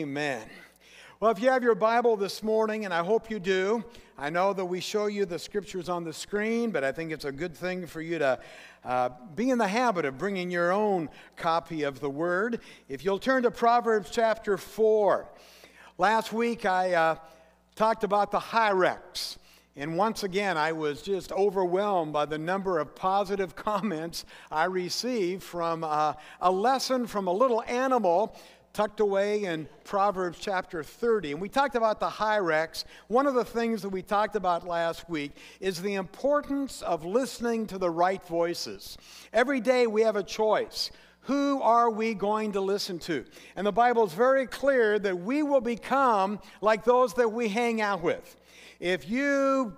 Amen. Well, if you have your Bible this morning, and I hope you do, I know that we show you the scriptures on the screen, but I think it's a good thing for you to uh, be in the habit of bringing your own copy of the Word. If you'll turn to Proverbs chapter 4. Last week I uh, talked about the Hyrax. And once again, I was just overwhelmed by the number of positive comments I received from uh, a lesson from a little animal tucked away in Proverbs chapter 30. And we talked about the Hyrax. One of the things that we talked about last week is the importance of listening to the right voices. Every day we have a choice. Who are we going to listen to? And the Bible is very clear that we will become like those that we hang out with. If you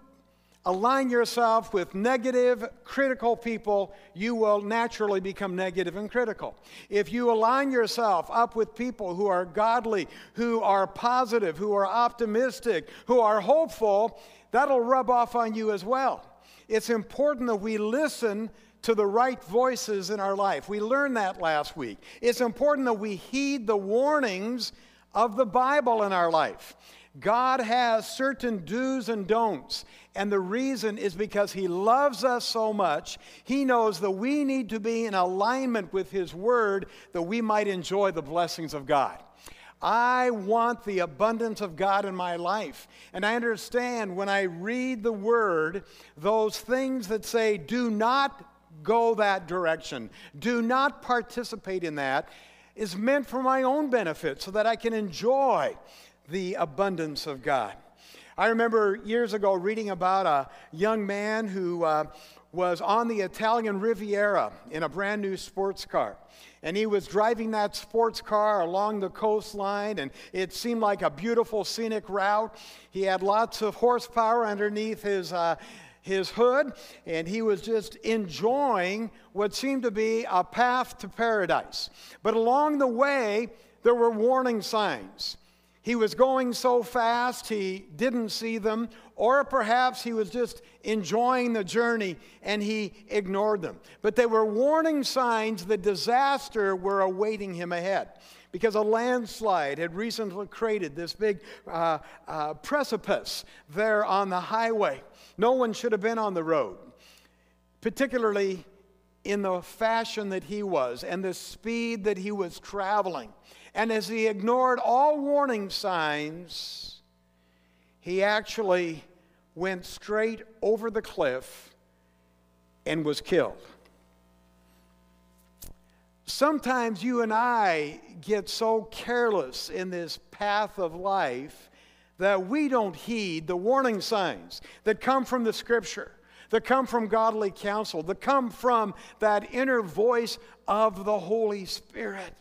align yourself with negative, critical people, you will naturally become negative and critical. If you align yourself up with people who are godly, who are positive, who are optimistic, who are hopeful, that'll rub off on you as well. It's important that we listen to the right voices in our life. We learned that last week. It's important that we heed the warnings of the Bible in our life. God has certain do's and don'ts. And the reason is because He loves us so much. He knows that we need to be in alignment with His Word that we might enjoy the blessings of God. I want the abundance of God in my life. And I understand when I read the Word, those things that say, do not go that direction, do not participate in that, is meant for my own benefit so that I can enjoy the abundance of God. I remember years ago reading about a young man who uh, was on the Italian Riviera in a brand new sports car. And he was driving that sports car along the coastline, and it seemed like a beautiful scenic route. He had lots of horsepower underneath his, uh, his hood, and he was just enjoying what seemed to be a path to paradise. But along the way, there were warning signs. He was going so fast he didn't see them, or perhaps he was just enjoying the journey and he ignored them. But they were warning signs that disaster were awaiting him ahead because a landslide had recently created this big uh, uh, precipice there on the highway. No one should have been on the road, particularly in the fashion that he was and the speed that he was traveling. And as he ignored all warning signs, he actually went straight over the cliff and was killed. Sometimes you and I get so careless in this path of life that we don't heed the warning signs that come from the scripture, that come from godly counsel, that come from that inner voice of the Holy Spirit.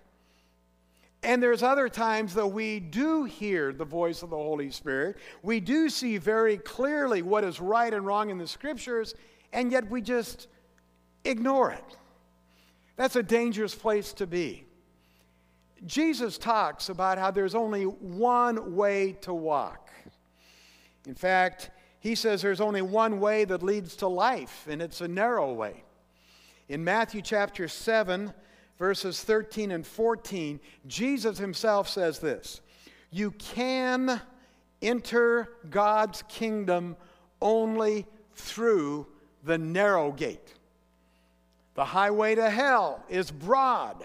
And there's other times that we do hear the voice of the Holy Spirit. We do see very clearly what is right and wrong in the scriptures, and yet we just ignore it. That's a dangerous place to be. Jesus talks about how there's only one way to walk. In fact, he says there's only one way that leads to life, and it's a narrow way. In Matthew chapter 7, verses 13 and 14, Jesus himself says this You can enter God's kingdom only through the narrow gate. The highway to hell is broad,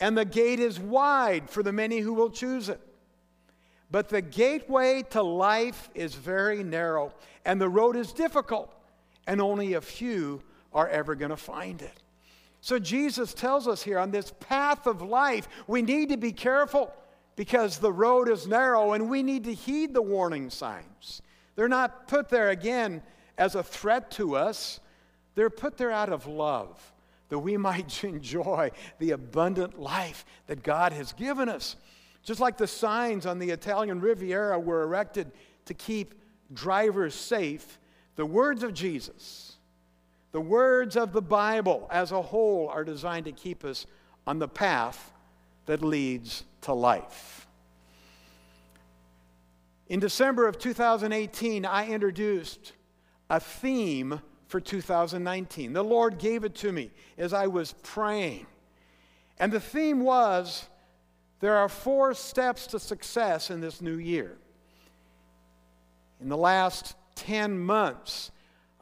and the gate is wide for the many who will choose it. But the gateway to life is very narrow, and the road is difficult, and only a few are ever going to find it. So Jesus tells us here on this path of life, we need to be careful because the road is narrow and we need to heed the warning signs. They're not put there again as a threat to us, they're put there out of love that we might enjoy the abundant life that God has given us. Just like the signs on the Italian Riviera were erected to keep drivers safe, the words of Jesus the words of the Bible as a whole are designed to keep us on the path that leads to life. In December of 2018, I introduced a theme for 2019. The Lord gave it to me as I was praying. And the theme was There are four steps to success in this new year. In the last 10 months,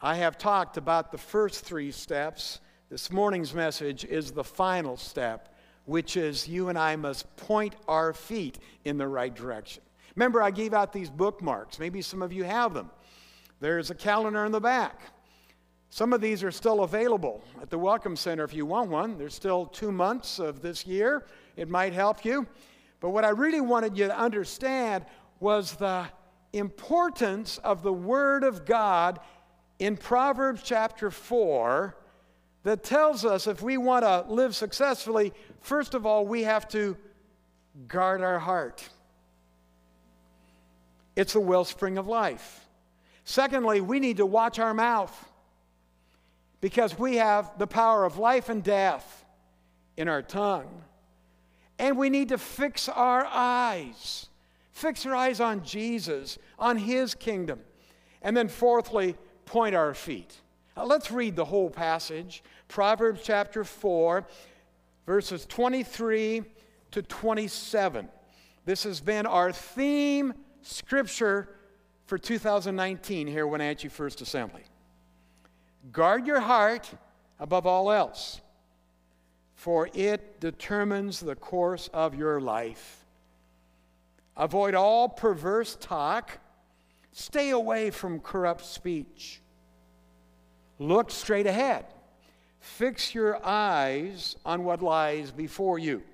I have talked about the first three steps. This morning's message is the final step, which is you and I must point our feet in the right direction. Remember, I gave out these bookmarks. Maybe some of you have them. There's a calendar in the back. Some of these are still available at the Welcome Center if you want one. There's still two months of this year. It might help you. But what I really wanted you to understand was the importance of the Word of God in Proverbs chapter 4 that tells us if we want to live successfully, first of all, we have to guard our heart. It's the wellspring of life. Secondly, we need to watch our mouth because we have the power of life and death in our tongue. And we need to fix our eyes. Fix our eyes on Jesus, on His kingdom. And then, fourthly, point our feet. Now, let's read the whole passage Proverbs chapter 4, verses 23 to 27. This has been our theme scripture for 2019 here at Wenatchee First Assembly. Guard your heart above all else, for it determines the course of your life. Avoid all perverse talk. Stay away from corrupt speech. Look straight ahead. Fix your eyes on what lies before you.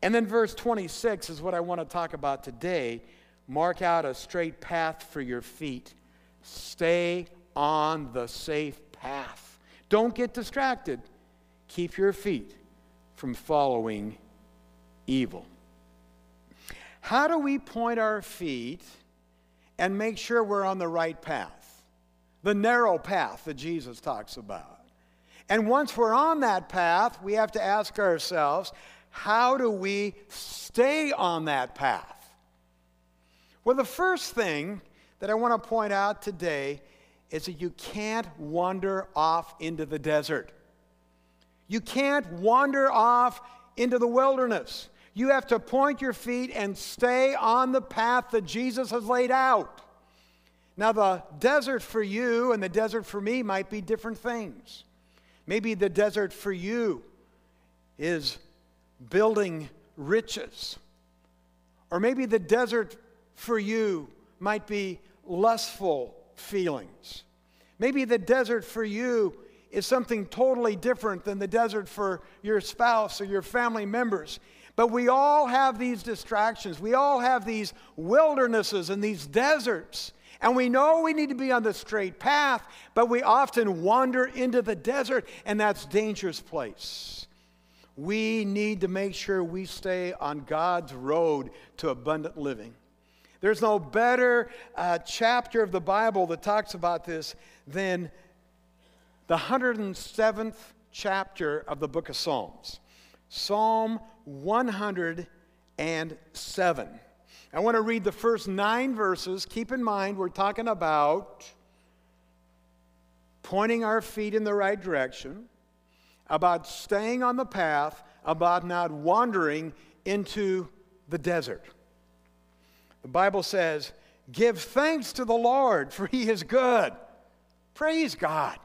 And then, verse 26 is what I want to talk about today. Mark out a straight path for your feet. Stay on the safe path. Don't get distracted. Keep your feet from following evil. How do we point our feet and make sure we're on the right path? The narrow path that Jesus talks about. And once we're on that path, we have to ask ourselves, how do we stay on that path? Well, the first thing that I want to point out today is that you can't wander off into the desert. You can't wander off into the wilderness. You have to point your feet and stay on the path that Jesus has laid out. Now, the desert for you and the desert for me might be different things. Maybe the desert for you is building riches. Or maybe the desert for you might be lustful feelings. Maybe the desert for you is something totally different than the desert for your spouse or your family members. But we all have these distractions. We all have these wildernesses and these deserts. And we know we need to be on the straight path, but we often wander into the desert, and that's dangerous place. We need to make sure we stay on God's road to abundant living. There's no better uh, chapter of the Bible that talks about this than the 107th chapter of the book of Psalms. Psalm 107. I want to read the first nine verses. Keep in mind, we're talking about pointing our feet in the right direction, about staying on the path, about not wandering into the desert. The Bible says, Give thanks to the Lord, for he is good. Praise God.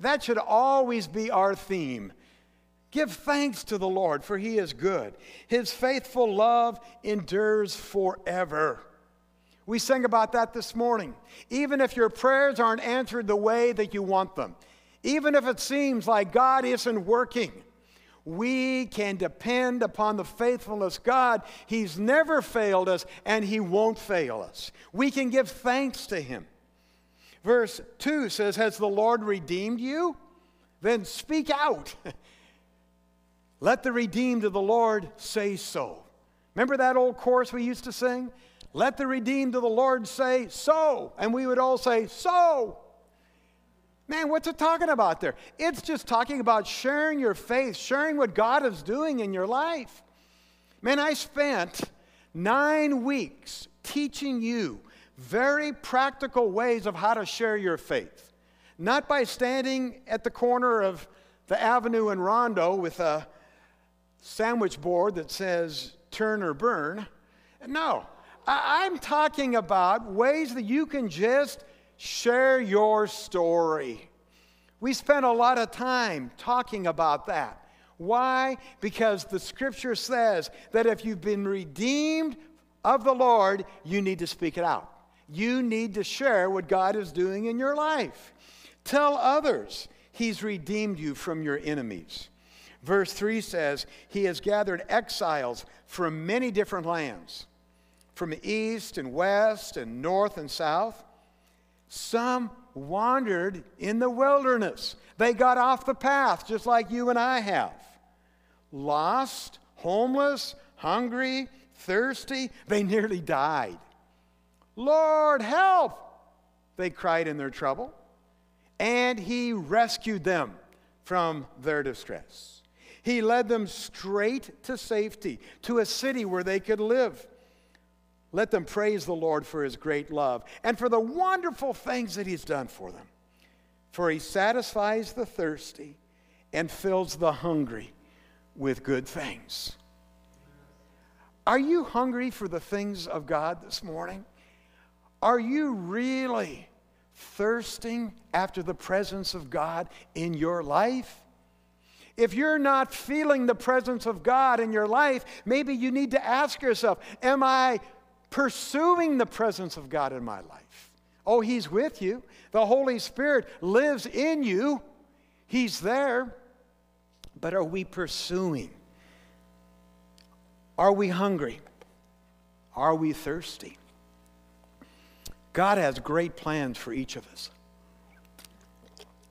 That should always be our theme. Give thanks to the Lord, for he is good. His faithful love endures forever. We sang about that this morning. Even if your prayers aren't answered the way that you want them, even if it seems like God isn't working, we can depend upon the faithfulness God. He's never failed us and He won't fail us. We can give thanks to Him. Verse 2 says, Has the Lord redeemed you? Then speak out. Let the redeemed of the Lord say so. Remember that old chorus we used to sing? Let the redeemed of the Lord say so. And we would all say, So. Man, what's it talking about there? It's just talking about sharing your faith, sharing what God is doing in your life. Man, I spent nine weeks teaching you very practical ways of how to share your faith. Not by standing at the corner of the avenue in Rondo with a sandwich board that says turn or burn. No, I- I'm talking about ways that you can just share your story. We spent a lot of time talking about that. Why? Because the scripture says that if you've been redeemed of the Lord, you need to speak it out. You need to share what God is doing in your life. Tell others He's redeemed you from your enemies. Verse 3 says, He has gathered exiles from many different lands, from east and west and north and south. Some wandered in the wilderness. They got off the path, just like you and I have. Lost, homeless, hungry, thirsty, they nearly died. Lord, help! They cried in their trouble, and He rescued them from their distress. He led them straight to safety, to a city where they could live. Let them praise the Lord for his great love and for the wonderful things that he's done for them. For he satisfies the thirsty and fills the hungry with good things. Are you hungry for the things of God this morning? Are you really thirsting after the presence of God in your life? If you're not feeling the presence of God in your life, maybe you need to ask yourself Am I pursuing the presence of God in my life. Oh, He's with you. The Holy Spirit lives in you, He's there. But are we pursuing? Are we hungry? Are we thirsty? God has great plans for each of us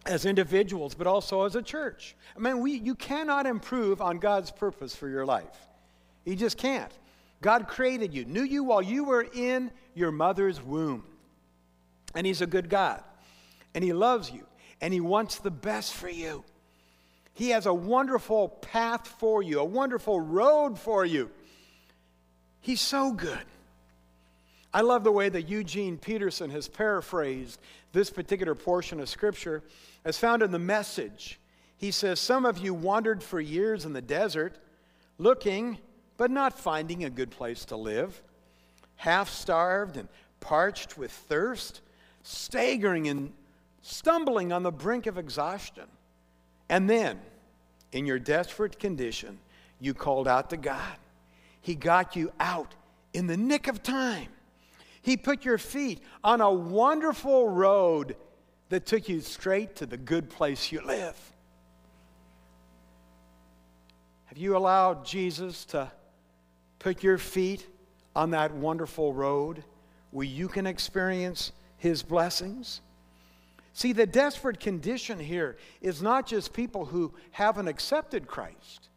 as individuals, but also as a church. I mean, we, you cannot improve on God's purpose for your life. You just can't. God created you, knew you while you were in your mother's womb. And He's a good God. And He loves you. And He wants the best for you. He has a wonderful path for you, a wonderful road for you. He's so good. I love the way that Eugene Peterson has paraphrased this particular portion of Scripture as found in the message. He says, Some of you wandered for years in the desert looking but not finding a good place to live, half starved and parched with thirst, staggering and stumbling on the brink of exhaustion. And then, in your desperate condition, you called out to God. He got you out in the nick of time. He put your feet on a wonderful road that took you straight to the good place you live. Have you allowed Jesus to Put your feet on that wonderful road where you can experience His blessings. See, the desperate condition here is not just people who haven't accepted Christ.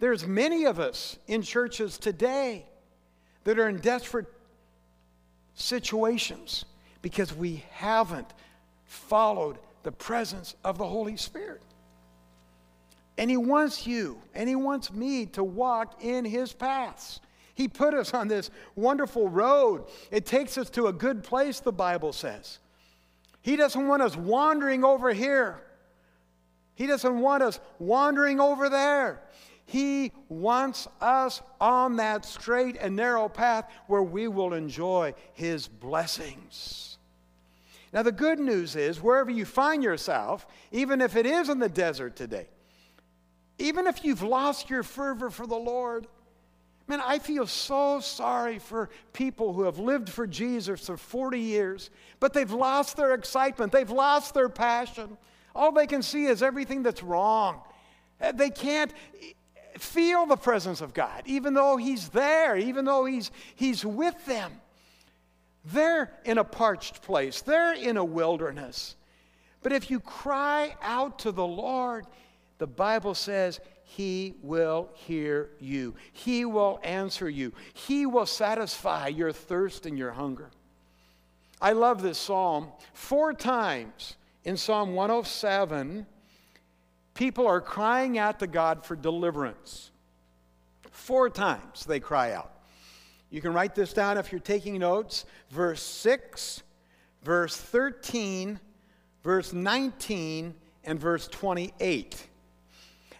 There's many of us in churches today that are in desperate situations because we haven't followed the presence of the Holy Spirit. And He wants you and He wants me to walk in His paths. He put us on this wonderful road. It takes us to a good place, the Bible says. He doesn't want us wandering over here. He doesn't want us wandering over there. He wants us on that straight and narrow path where we will enjoy His blessings. Now, the good news is wherever you find yourself, even if it is in the desert today, even if you've lost your fervor for the Lord, Man, I feel so sorry for people who have lived for Jesus for 40 years, but they've lost their excitement, they've lost their passion. All they can see is everything that's wrong. Uh, they can't feel the presence of God, even though He's there, even though He's, he's with them. They're in a parched place, they're in a wilderness. But if you cry out to the Lord, the Bible says he will hear you. He will answer you. He will satisfy your thirst and your hunger. I love this psalm. Four times in Psalm 107, people are crying out to God for deliverance. Four times they cry out. You can write this down if you're taking notes. Verse 6, verse 13, verse 19, and verse 28.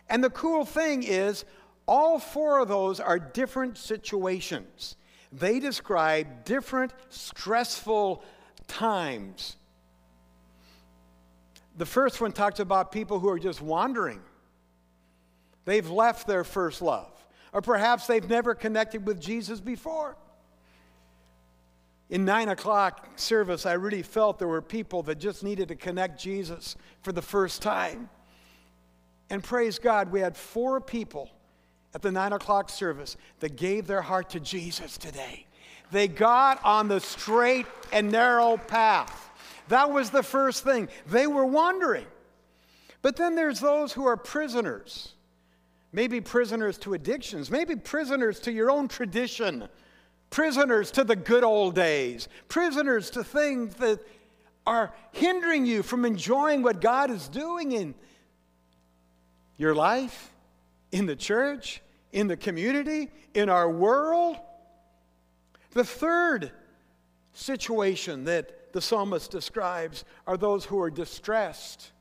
And the cool thing is, all four of those are different situations. They describe different stressful times. The first one talks about people who are just wandering. They've left their first love, or perhaps they've never connected with Jesus before. In nine o'clock service, I really felt there were people that just needed to connect Jesus for the first time. And praise God, we had four people at the nine o'clock service that gave their heart to Jesus today. They got on the straight and narrow path. That was the first thing. They were wandering. But then there's those who are prisoners. Maybe prisoners to addictions, maybe prisoners to your own tradition, prisoners to the good old days, prisoners to things that are hindering you from enjoying what God is doing in your life, in the church, in the community, in our world. The third situation that the psalmist describes are those who are distressed,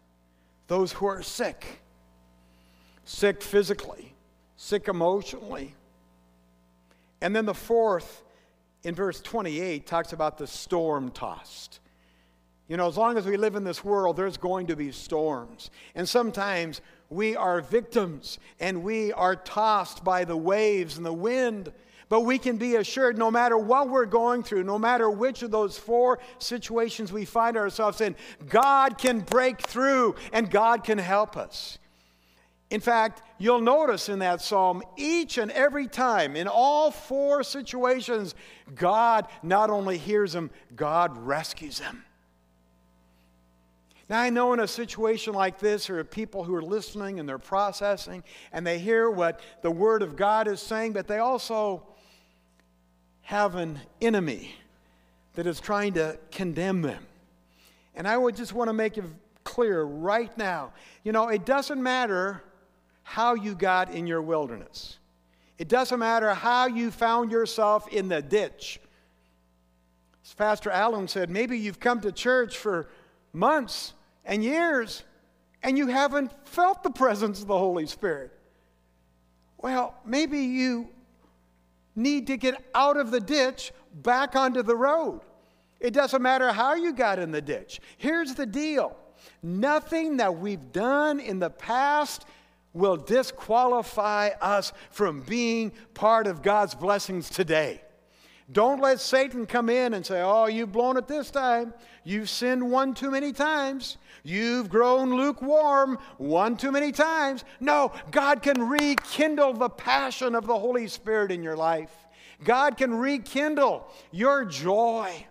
those who are sick, sick physically, sick emotionally. And then the fourth, in verse 28, talks about the storm tossed. You know, as long as we live in this world, there's going to be storms. And sometimes we are victims and we are tossed by the waves and the wind. But we can be assured no matter what we're going through, no matter which of those four situations we find ourselves in, God can break through and God can help us. In fact, you'll notice in that psalm, each and every time, in all four situations, God not only hears them, God rescues them. Now, I know in a situation like this, there are people who are listening and they're processing and they hear what the Word of God is saying, but they also have an enemy that is trying to condemn them. And I would just want to make it clear right now you know, it doesn't matter how you got in your wilderness, it doesn't matter how you found yourself in the ditch. As Pastor Allen said, maybe you've come to church for months and years and you haven't felt the presence of the Holy Spirit. Well, maybe you need to get out of the ditch back onto the road. It doesn't matter how you got in the ditch. Here's the deal nothing that we've done in the past will disqualify us from being part of God's blessings today. Don't let Satan come in and say, Oh, you've blown it this time. You've sinned one too many times. You've grown lukewarm one too many times. No, God can rekindle the passion of the Holy Spirit in your life. God can rekindle your joy.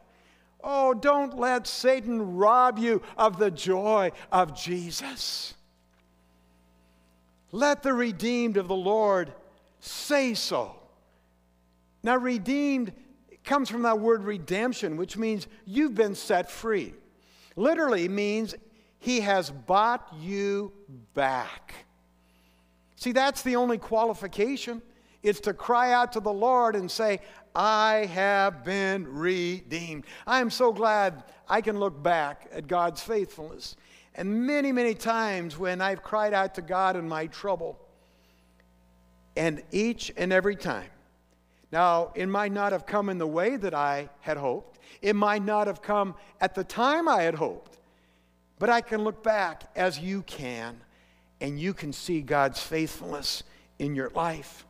Oh, don't let Satan rob you of the joy of Jesus. Let the redeemed of the Lord say so. Now, redeemed comes from that word redemption, which means you've been set free. Literally means he has bought you back. See, that's the only qualification. It's to cry out to the Lord and say, I have been redeemed. I am so glad I can look back at God's faithfulness. And many, many times when I've cried out to God in my trouble, and each and every time, now, it might not have come in the way that I had hoped. It might not have come at the time I had hoped. But I can look back as you can, and you can see God's faithfulness in your life.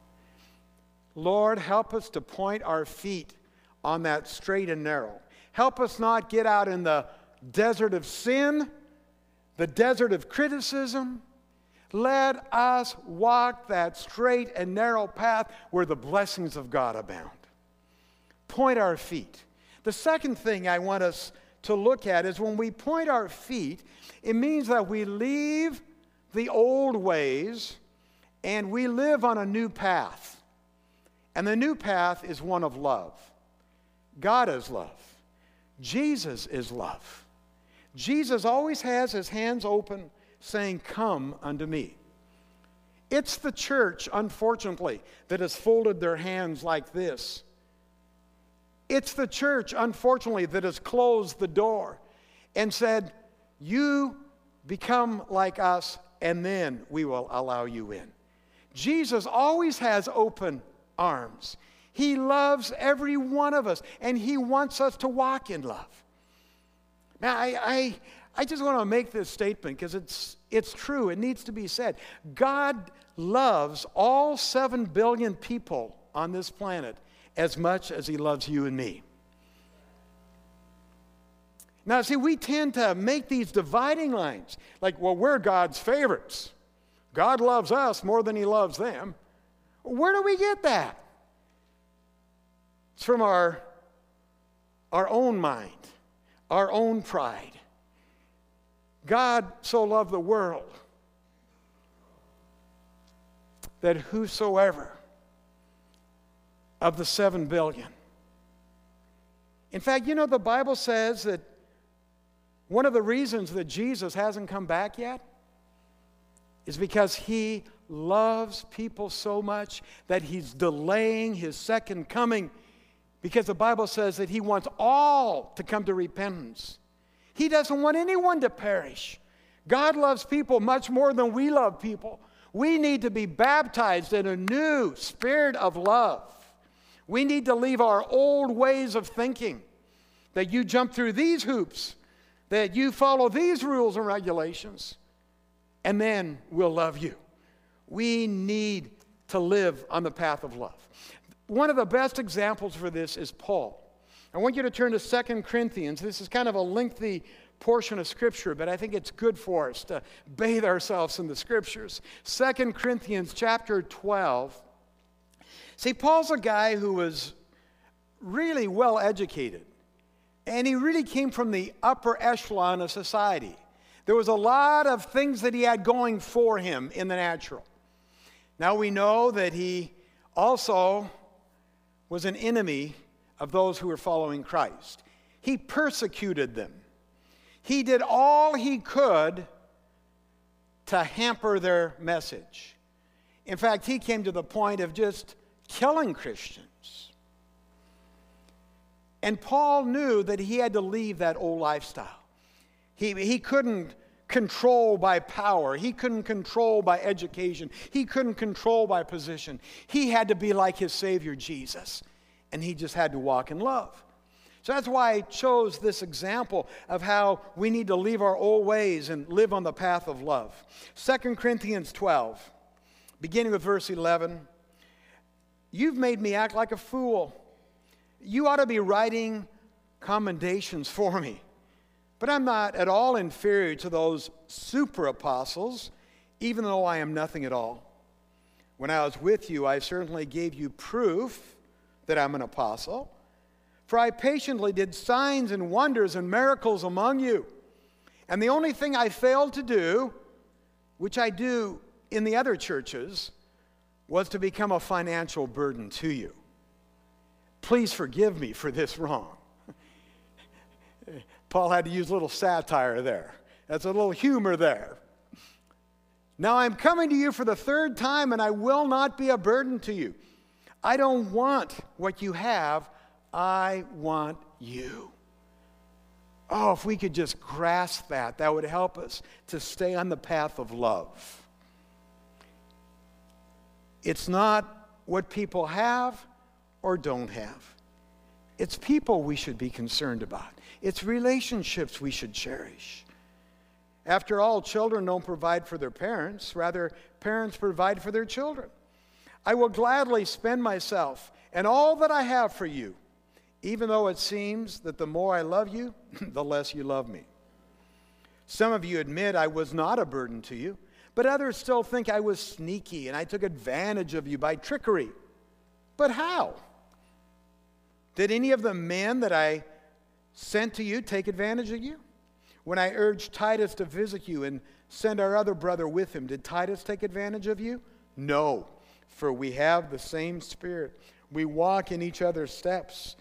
Lord, help us to point our feet on that straight and narrow. Help us not get out in the desert of sin, the desert of criticism, let us walk that straight and narrow path where the blessings of God abound. Point our feet. The second thing I want us to look at is when we point our feet, it means that we leave the old ways and we live on a new path. And the new path is one of love. God is love. Jesus is love. Jesus always has his hands open saying, Come unto me. It's the church, unfortunately, that has folded their hands like this. It's the church, unfortunately, that has closed the door and said, You become like us, and then we will allow you in. Jesus always has open arms. He loves every one of us, and He wants us to walk in love. Now, I, I, I just want to make this statement because it's, it's true. It needs to be said. God loves all 7 billion people on this planet as much as He loves you and me. Now, see, we tend to make these dividing lines like, well, we're God's favorites. God loves us more than He loves them. Where do we get that? It's from our, our own mind, our own pride. God so loved the world that whosoever of the seven billion. In fact, you know, the Bible says that one of the reasons that Jesus hasn't come back yet is because he loves people so much that he's delaying his second coming because the Bible says that he wants all to come to repentance. He doesn't want anyone to perish. God loves people much more than we love people. We need to be baptized in a new spirit of love. We need to leave our old ways of thinking that you jump through these hoops that you follow these rules and regulations, and then we'll love you. We need to live on the path of love. One of the best examples for this is Paul. I want you to turn to Second Corinthians. This is kind of a lengthy portion of Scripture, but I think it's good for us to bathe ourselves in the Scriptures. Second Corinthians chapter 12. See, Paul's a guy who was really well educated. And he really came from the upper echelon of society. There was a lot of things that he had going for him in the natural. Now we know that he also was an enemy of those who were following Christ. He persecuted them. He did all he could to hamper their message. In fact, he came to the point of just killing Christians. And Paul knew that he had to leave that old lifestyle. He, he couldn't control by power, he couldn't control by education, he couldn't control by position. He had to be like his Savior Jesus, and he just had to walk in love. So that's why I chose this example of how we need to leave our old ways and live on the path of love. 2 Corinthians 12, beginning with verse 11. You've made me act like a fool you ought to be writing commendations for me. But I'm not at all inferior to those super apostles, even though I am nothing at all. When I was with you, I certainly gave you proof that I'm an apostle. For I patiently did signs and wonders and miracles among you. And the only thing I failed to do, which I do in the other churches, was to become a financial burden to you. Please forgive me for this wrong. Paul had to use a little satire there. That's a little humor there. Now I'm coming to you for the third time, and I will not be a burden to you. I don't want what you have, I want you. Oh, if we could just grasp that, that would help us to stay on the path of love. It's not what people have, or don't have. It's people we should be concerned about, it's relationships we should cherish. After all, children don't provide for their parents, rather, parents provide for their children. I will gladly spend myself and all that I have for you, even though it seems that the more I love you, the less you love me. Some of you admit I was not a burden to you, but others still think I was sneaky and I took advantage of you by trickery. But how? Did any of the men that I sent to you take advantage of you? When I urged Titus to visit you and send our other brother with him, did Titus take advantage of you? No, for we have the same spirit. We walk in each other's steps.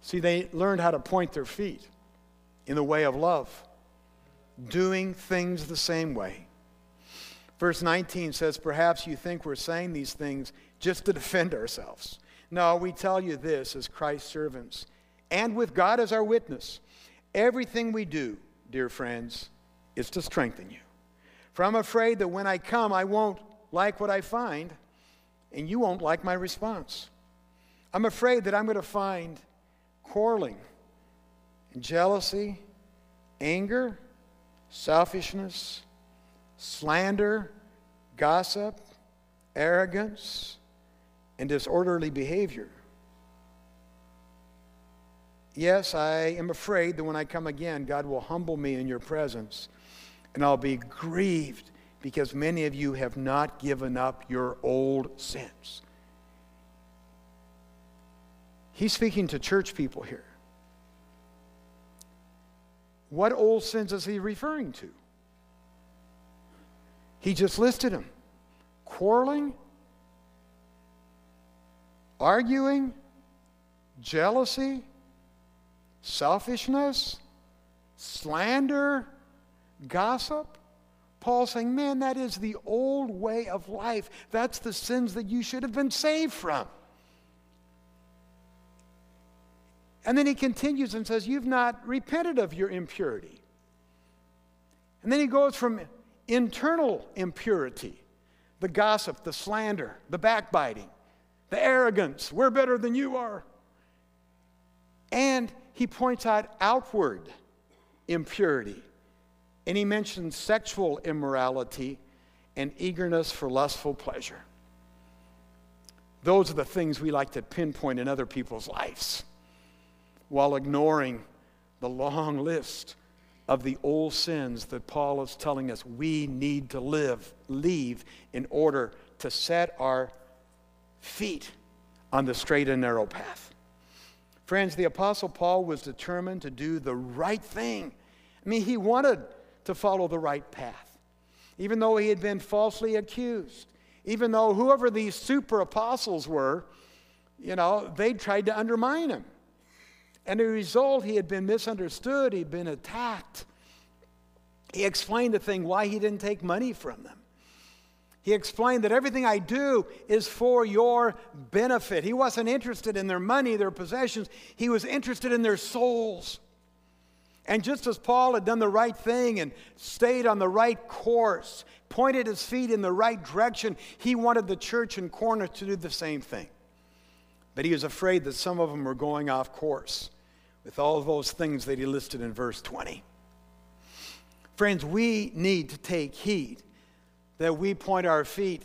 See, they learned how to point their feet in the way of love, doing things the same way. Verse 19 says, Perhaps you think we're saying these things just to defend ourselves. No, we tell you this as Christ's servants and with God as our witness. Everything we do, dear friends, is to strengthen you. For I'm afraid that when I come, I won't like what I find, and you won't like my response. I'm afraid that I'm going to find quarreling, jealousy, anger, selfishness, slander, gossip, arrogance, and disorderly behavior. Yes, I am afraid that when I come again, God will humble me in your presence, and I'll be grieved because many of you have not given up your old sins. He's speaking to church people here. What old sins is he referring to? He just listed them quarreling, arguing, jealousy, selfishness, slander, gossip. Paul's saying, man, that is the old way of life. That's the sins that you should have been saved from. And then he continues and says, You've not repented of your impurity. And then he goes from internal impurity, the gossip, the slander, the backbiting, the arrogance, we're better than you are. And he points out outward impurity. And he mentions sexual immorality and eagerness for lustful pleasure. Those are the things we like to pinpoint in other people's lives while ignoring the long list of the old sins that Paul is telling us we need to live, leave in order to set our feet on the straight and narrow path. Friends, the Apostle Paul was determined to do the right thing. I mean, he wanted to follow the right path, even though he had been falsely accused, even though whoever these super apostles were, you know, they tried to undermine him. And as a result, he had been misunderstood, he'd been attacked. He explained the thing why he didn't take money from them. He explained that everything I do is for your benefit. He wasn't interested in their money, their possessions, he was interested in their souls. And just as Paul had done the right thing and stayed on the right course, pointed his feet in the right direction, he wanted the church in Corinth to do the same thing. But he was afraid that some of them were going off course with all those things that he listed in verse 20. Friends, we need to take heed that we point our feet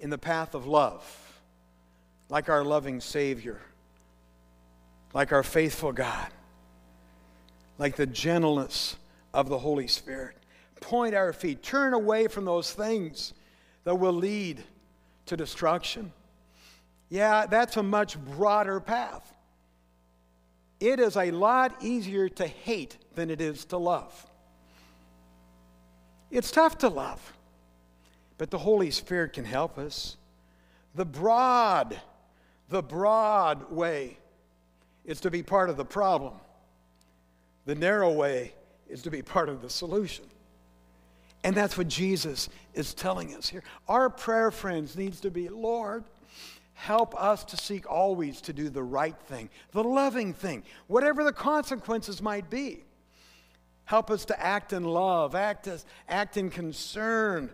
in the path of love, like our loving Savior, like our faithful God, like the gentleness of the Holy Spirit. Point our feet, turn away from those things that will lead to destruction. Yeah, that's a much broader path. It is a lot easier to hate than it is to love. It's tough to love, but the Holy Spirit can help us. The broad, the broad way is to be part of the problem. The narrow way is to be part of the solution. And that's what Jesus is telling us here. Our prayer, friends, needs to be Lord, help us to seek always to do the right thing, the loving thing, whatever the consequences might be. Help us to act in love, act, as, act in concern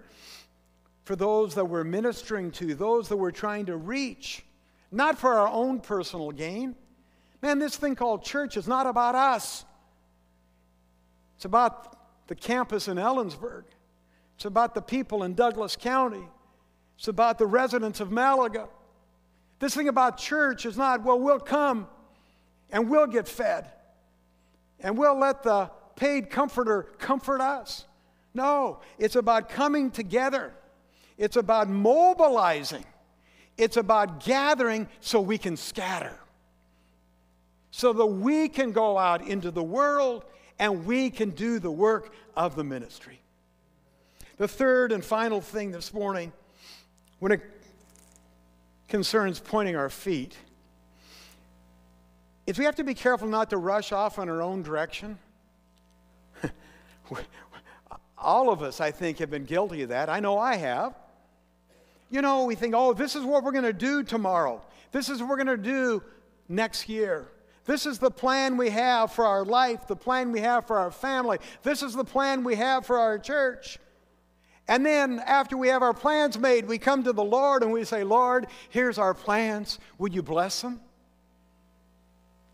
for those that we're ministering to, those that we're trying to reach, not for our own personal gain. Man, this thing called church is not about us. It's about the campus in Ellensburg. It's about the people in Douglas County. It's about the residents of Malaga. This thing about church is not, well, we'll come and we'll get fed and we'll let the paid comforter comfort us. No, it's about coming together, it's about mobilizing, it's about gathering so we can scatter, so that we can go out into the world and we can do the work of the ministry. The third and final thing this morning, when it concerns pointing our feet is we have to be careful not to rush off in our own direction. All of us, I think, have been guilty of that. I know I have. You know, we think, oh, this is what we're going to do tomorrow. This is what we're going to do next year. This is the plan we have for our life, the plan we have for our family. This is the plan we have for our church. And then, after we have our plans made, we come to the Lord and we say, Lord, here's our plans. Would you bless them?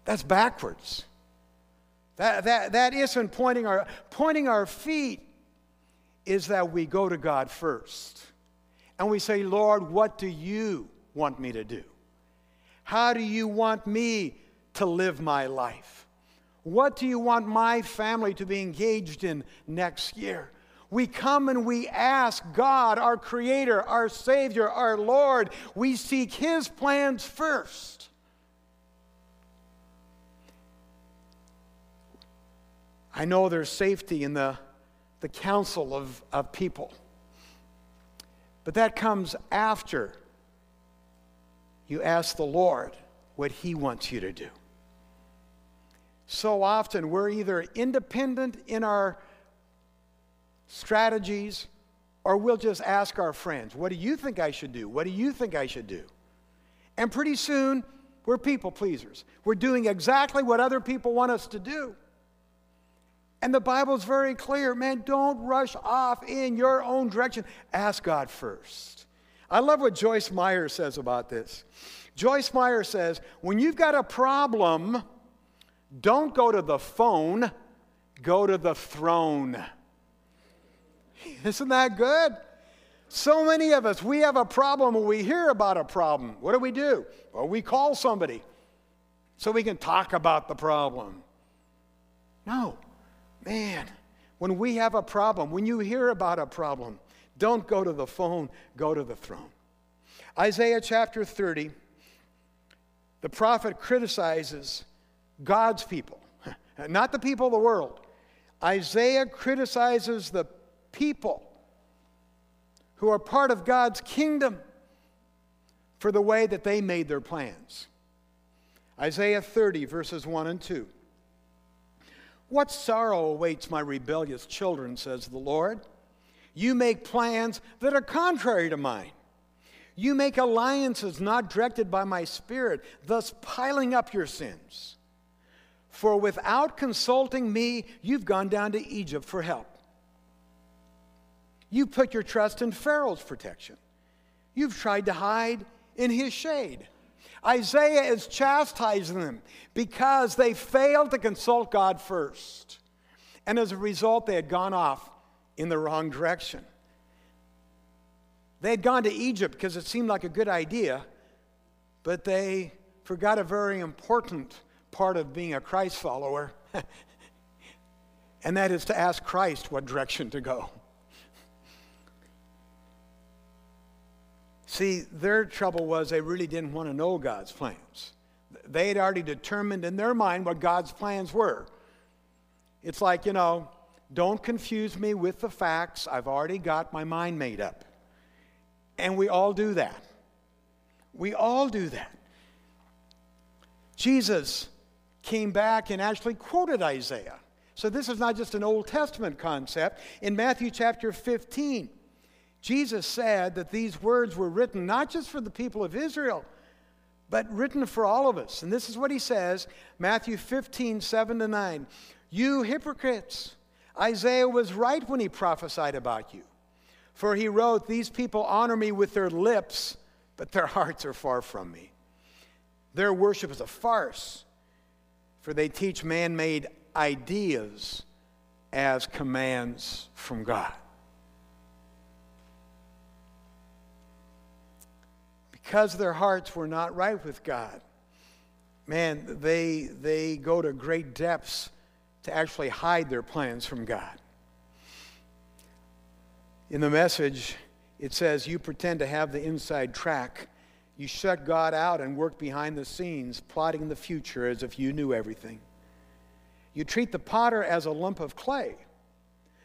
That's backwards. That, that, that isn't pointing our, pointing our feet, is that we go to God first. And we say, Lord, what do you want me to do? How do you want me to live my life? What do you want my family to be engaged in next year? We come and we ask God, our Creator, our Savior, our Lord. We seek His plans first. I know there's safety in the, the counsel of, of people, but that comes after you ask the Lord what He wants you to do. So often we're either independent in our strategies, or we'll just ask our friends, What do you think I should do? What do you think I should do? And pretty soon, we're people pleasers. We're doing exactly what other people want us to do. And the Bible's very clear man, don't rush off in your own direction. Ask God first. I love what Joyce Meyer says about this. Joyce Meyer says, when you've got a problem, don't go to the phone, go to the throne. Isn't that good? So many of us, we have a problem when we hear about a problem. What do we do? Well, we call somebody so we can talk about the problem. No, man, when we have a problem, when you hear about a problem, don't go to the phone, go to the throne. Isaiah chapter 30, the prophet criticizes God's people, not the people of the world. Isaiah criticizes the people who are part of God's kingdom for the way that they made their plans. Isaiah 30, verses 1 and 2. What sorrow awaits my rebellious children, says the Lord. You make plans that are contrary to mine. You make alliances not directed by my spirit, thus piling up your sins. For without consulting me, you've gone down to Egypt for help. You put your trust in Pharaoh's protection. You've tried to hide in his shade. Isaiah is chastising them because they failed to consult God first. And as a result, they had gone off in the wrong direction. They had gone to Egypt because it seemed like a good idea, but they forgot a very important part of being a Christ follower, and that is to ask Christ what direction to go. See, their trouble was they really didn't want to know God's plans. They had already determined in their mind what God's plans were. It's like, you know, don't confuse me with the facts. I've already got my mind made up. And we all do that. We all do that. Jesus came back and actually quoted Isaiah. So this is not just an Old Testament concept. In Matthew chapter 15, Jesus said that these words were written not just for the people of Israel, but written for all of us. And this is what he says Matthew 15, 7 to 9. You hypocrites, Isaiah was right when he prophesied about you. For he wrote, These people honor me with their lips, but their hearts are far from me. Their worship is a farce, for they teach man made ideas as commands from God. because their hearts were not right with God, man, they, they go to great depths to actually hide their plans from God. In the message, it says, You pretend to have the inside track. You shut God out and work behind the scenes, plotting the future as if you knew everything. You treat the potter as a lump of clay.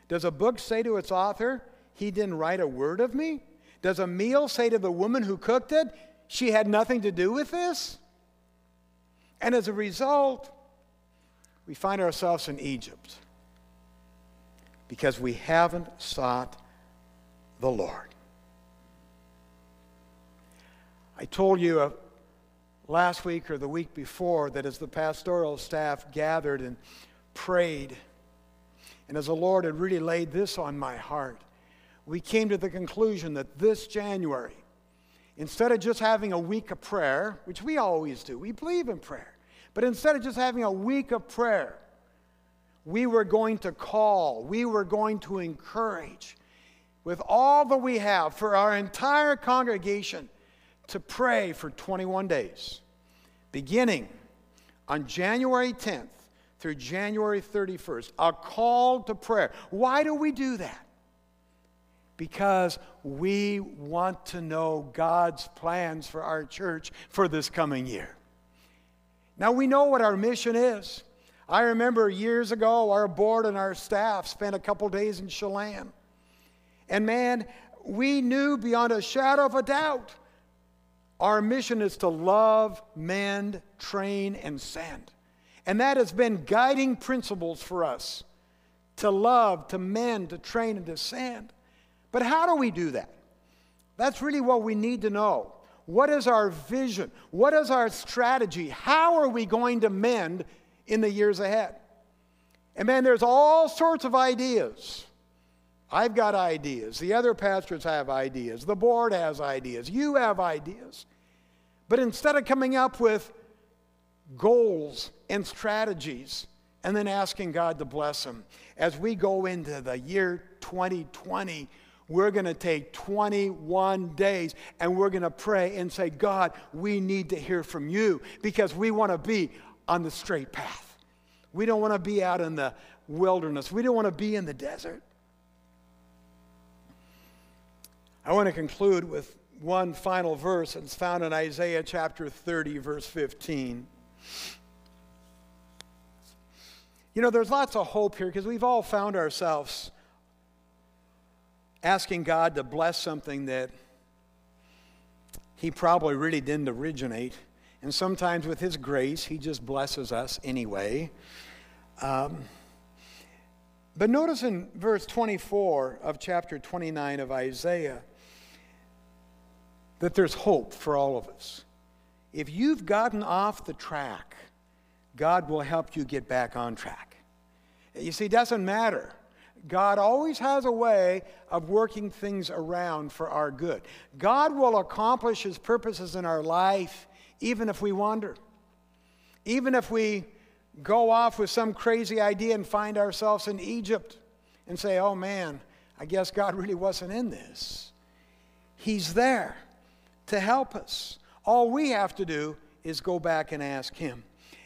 Does a book say to its author, He didn't write a word of me? Does a meal say to the woman who cooked it, she had nothing to do with this? And as a result, we find ourselves in Egypt because we haven't sought the Lord. I told you uh, last week or the week before that as the pastoral staff gathered and prayed, and as the Lord had really laid this on my heart, we came to the conclusion that this January, instead of just having a week of prayer, which we always do, we believe in prayer, but instead of just having a week of prayer, we were going to call, we were going to encourage with all that we have for our entire congregation to pray for 21 days, beginning on January 10th through January 31st, a call to prayer. Why do we do that? Because we want to know God's plans for our church for this coming year. Now, we know what our mission is. I remember years ago, our board and our staff spent a couple days in Chelan. And man, we knew beyond a shadow of a doubt our mission is to love, mend, train, and send. And that has been guiding principles for us to love, to mend, to train, and to send. But how do we do that? That's really what we need to know. What is our vision? What is our strategy? How are we going to mend in the years ahead? And man, there's all sorts of ideas. I've got ideas. The other pastors have ideas. The board has ideas. You have ideas. But instead of coming up with goals and strategies and then asking God to bless them, as we go into the year 2020, we're going to take 21 days and we're going to pray and say, God, we need to hear from you because we want to be on the straight path. We don't want to be out in the wilderness. We don't want to be in the desert. I want to conclude with one final verse. and It's found in Isaiah chapter 30, verse 15. You know, there's lots of hope here because we've all found ourselves asking God to bless something that He probably really didn't originate. And sometimes with His grace, He just blesses us anyway. Um, but notice in verse 24 of chapter 29 of Isaiah, that there's hope for all of us. If you've gotten off the track, God will help you get back on track. You see, it doesn't matter. God always has a way of working things around for our good. God will accomplish His purposes in our life even if we wander. Even if we go off with some crazy idea and find ourselves in Egypt and say, oh man, I guess God really wasn't in this. He's there to help us. All we have to do is go back and ask Him.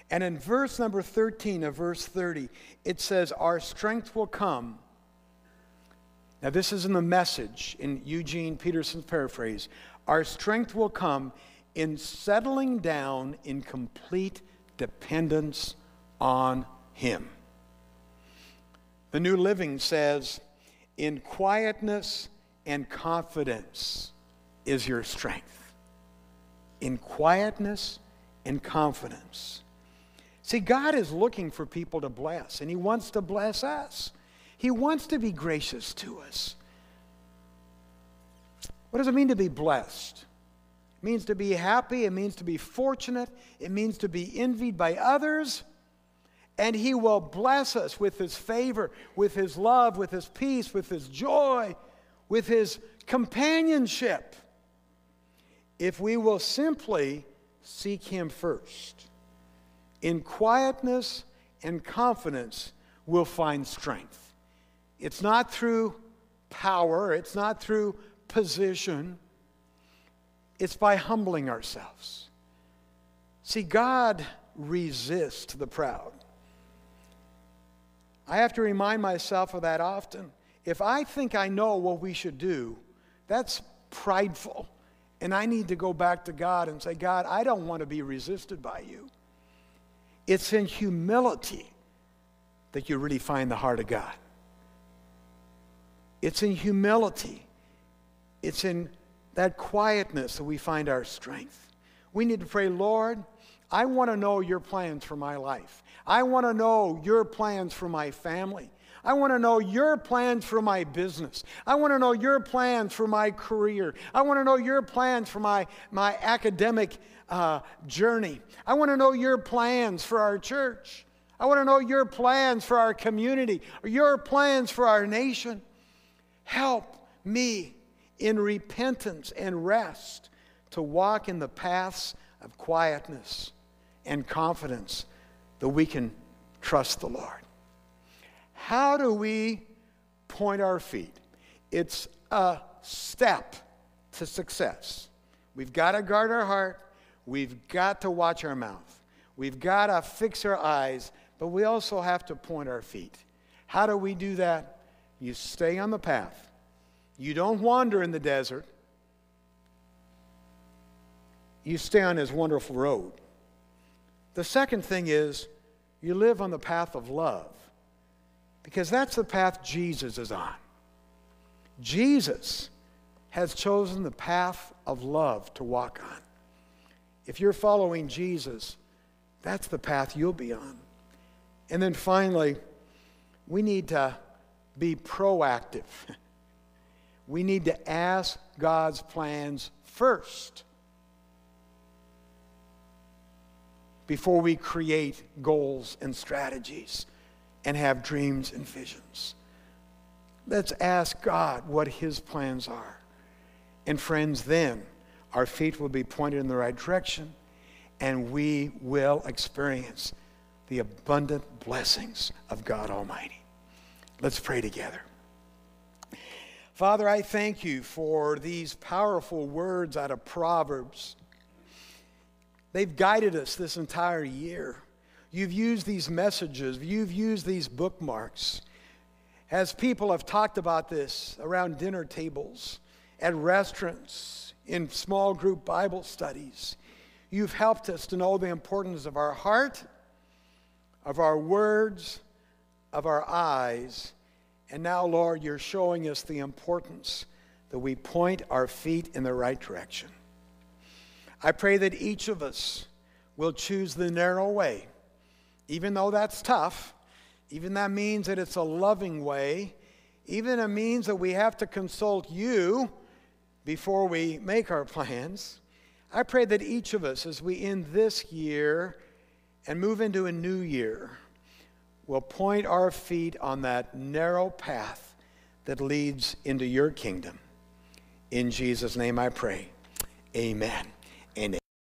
And in verse number 13 of verse 30, it says, Our strength will come. Now, this is in the message in Eugene Peterson's paraphrase. Our strength will come in settling down in complete dependence on Him. The New Living says, In quietness and confidence is your strength. In quietness and confidence. See, God is looking for people to bless, and He wants to bless us. He wants to be gracious to us. What does it mean to be blessed? It means to be happy, it means to be fortunate, it means to be envied by others. And He will bless us with His favor, with His love, with His peace, with His joy, with His companionship if we will simply seek Him first. In quietness and confidence, we'll find strength. It's not through power, it's not through position, it's by humbling ourselves. See, God resists the proud. I have to remind myself of that often. If I think I know what we should do, that's prideful. And I need to go back to God and say, God, I don't want to be resisted by you. It's in humility that you really find the heart of God. It's in humility, it's in that quietness that we find our strength. We need to pray, Lord, I want to know your plans for my life. I want to know your plans for my family. I want to know your plans for my business. I want to know your plans for my career. I want to know your plans for my, my academic uh, journey. I want to know your plans for our church. I want to know your plans for our community, your plans for our nation. Help me in repentance and rest to walk in the paths of quietness and confidence that we can trust the Lord. How do we point our feet? It's a step to success. We've got to guard our heart. We've got to watch our mouth. We've got to fix our eyes, but we also have to point our feet. How do we do that? You stay on the path. You don't wander in the desert. You stay on his wonderful road. The second thing is you live on the path of love because that's the path Jesus is on. Jesus has chosen the path of love to walk on. If you're following Jesus, that's the path you'll be on. And then finally, we need to be proactive. We need to ask God's plans first before we create goals and strategies and have dreams and visions. Let's ask God what His plans are. And friends, then our feet will be pointed in the right direction and we will experience the abundant blessings of God Almighty. Let's pray together. Father, I thank you for these powerful words out of Proverbs. They've guided us this entire year. You've used these messages, you've used these bookmarks. As people have talked about this around dinner tables, at restaurants, in small group Bible studies, you've helped us to know the importance of our heart, of our words, of our eyes. And now, Lord, you're showing us the importance that we point our feet in the right direction. I pray that each of us will choose the narrow way, even though that's tough, even that means that it's a loving way, even it means that we have to consult you before we make our plans. I pray that each of us, as we end this year and move into a new year, will point our feet on that narrow path that leads into your kingdom. In Jesus' name I pray. Amen.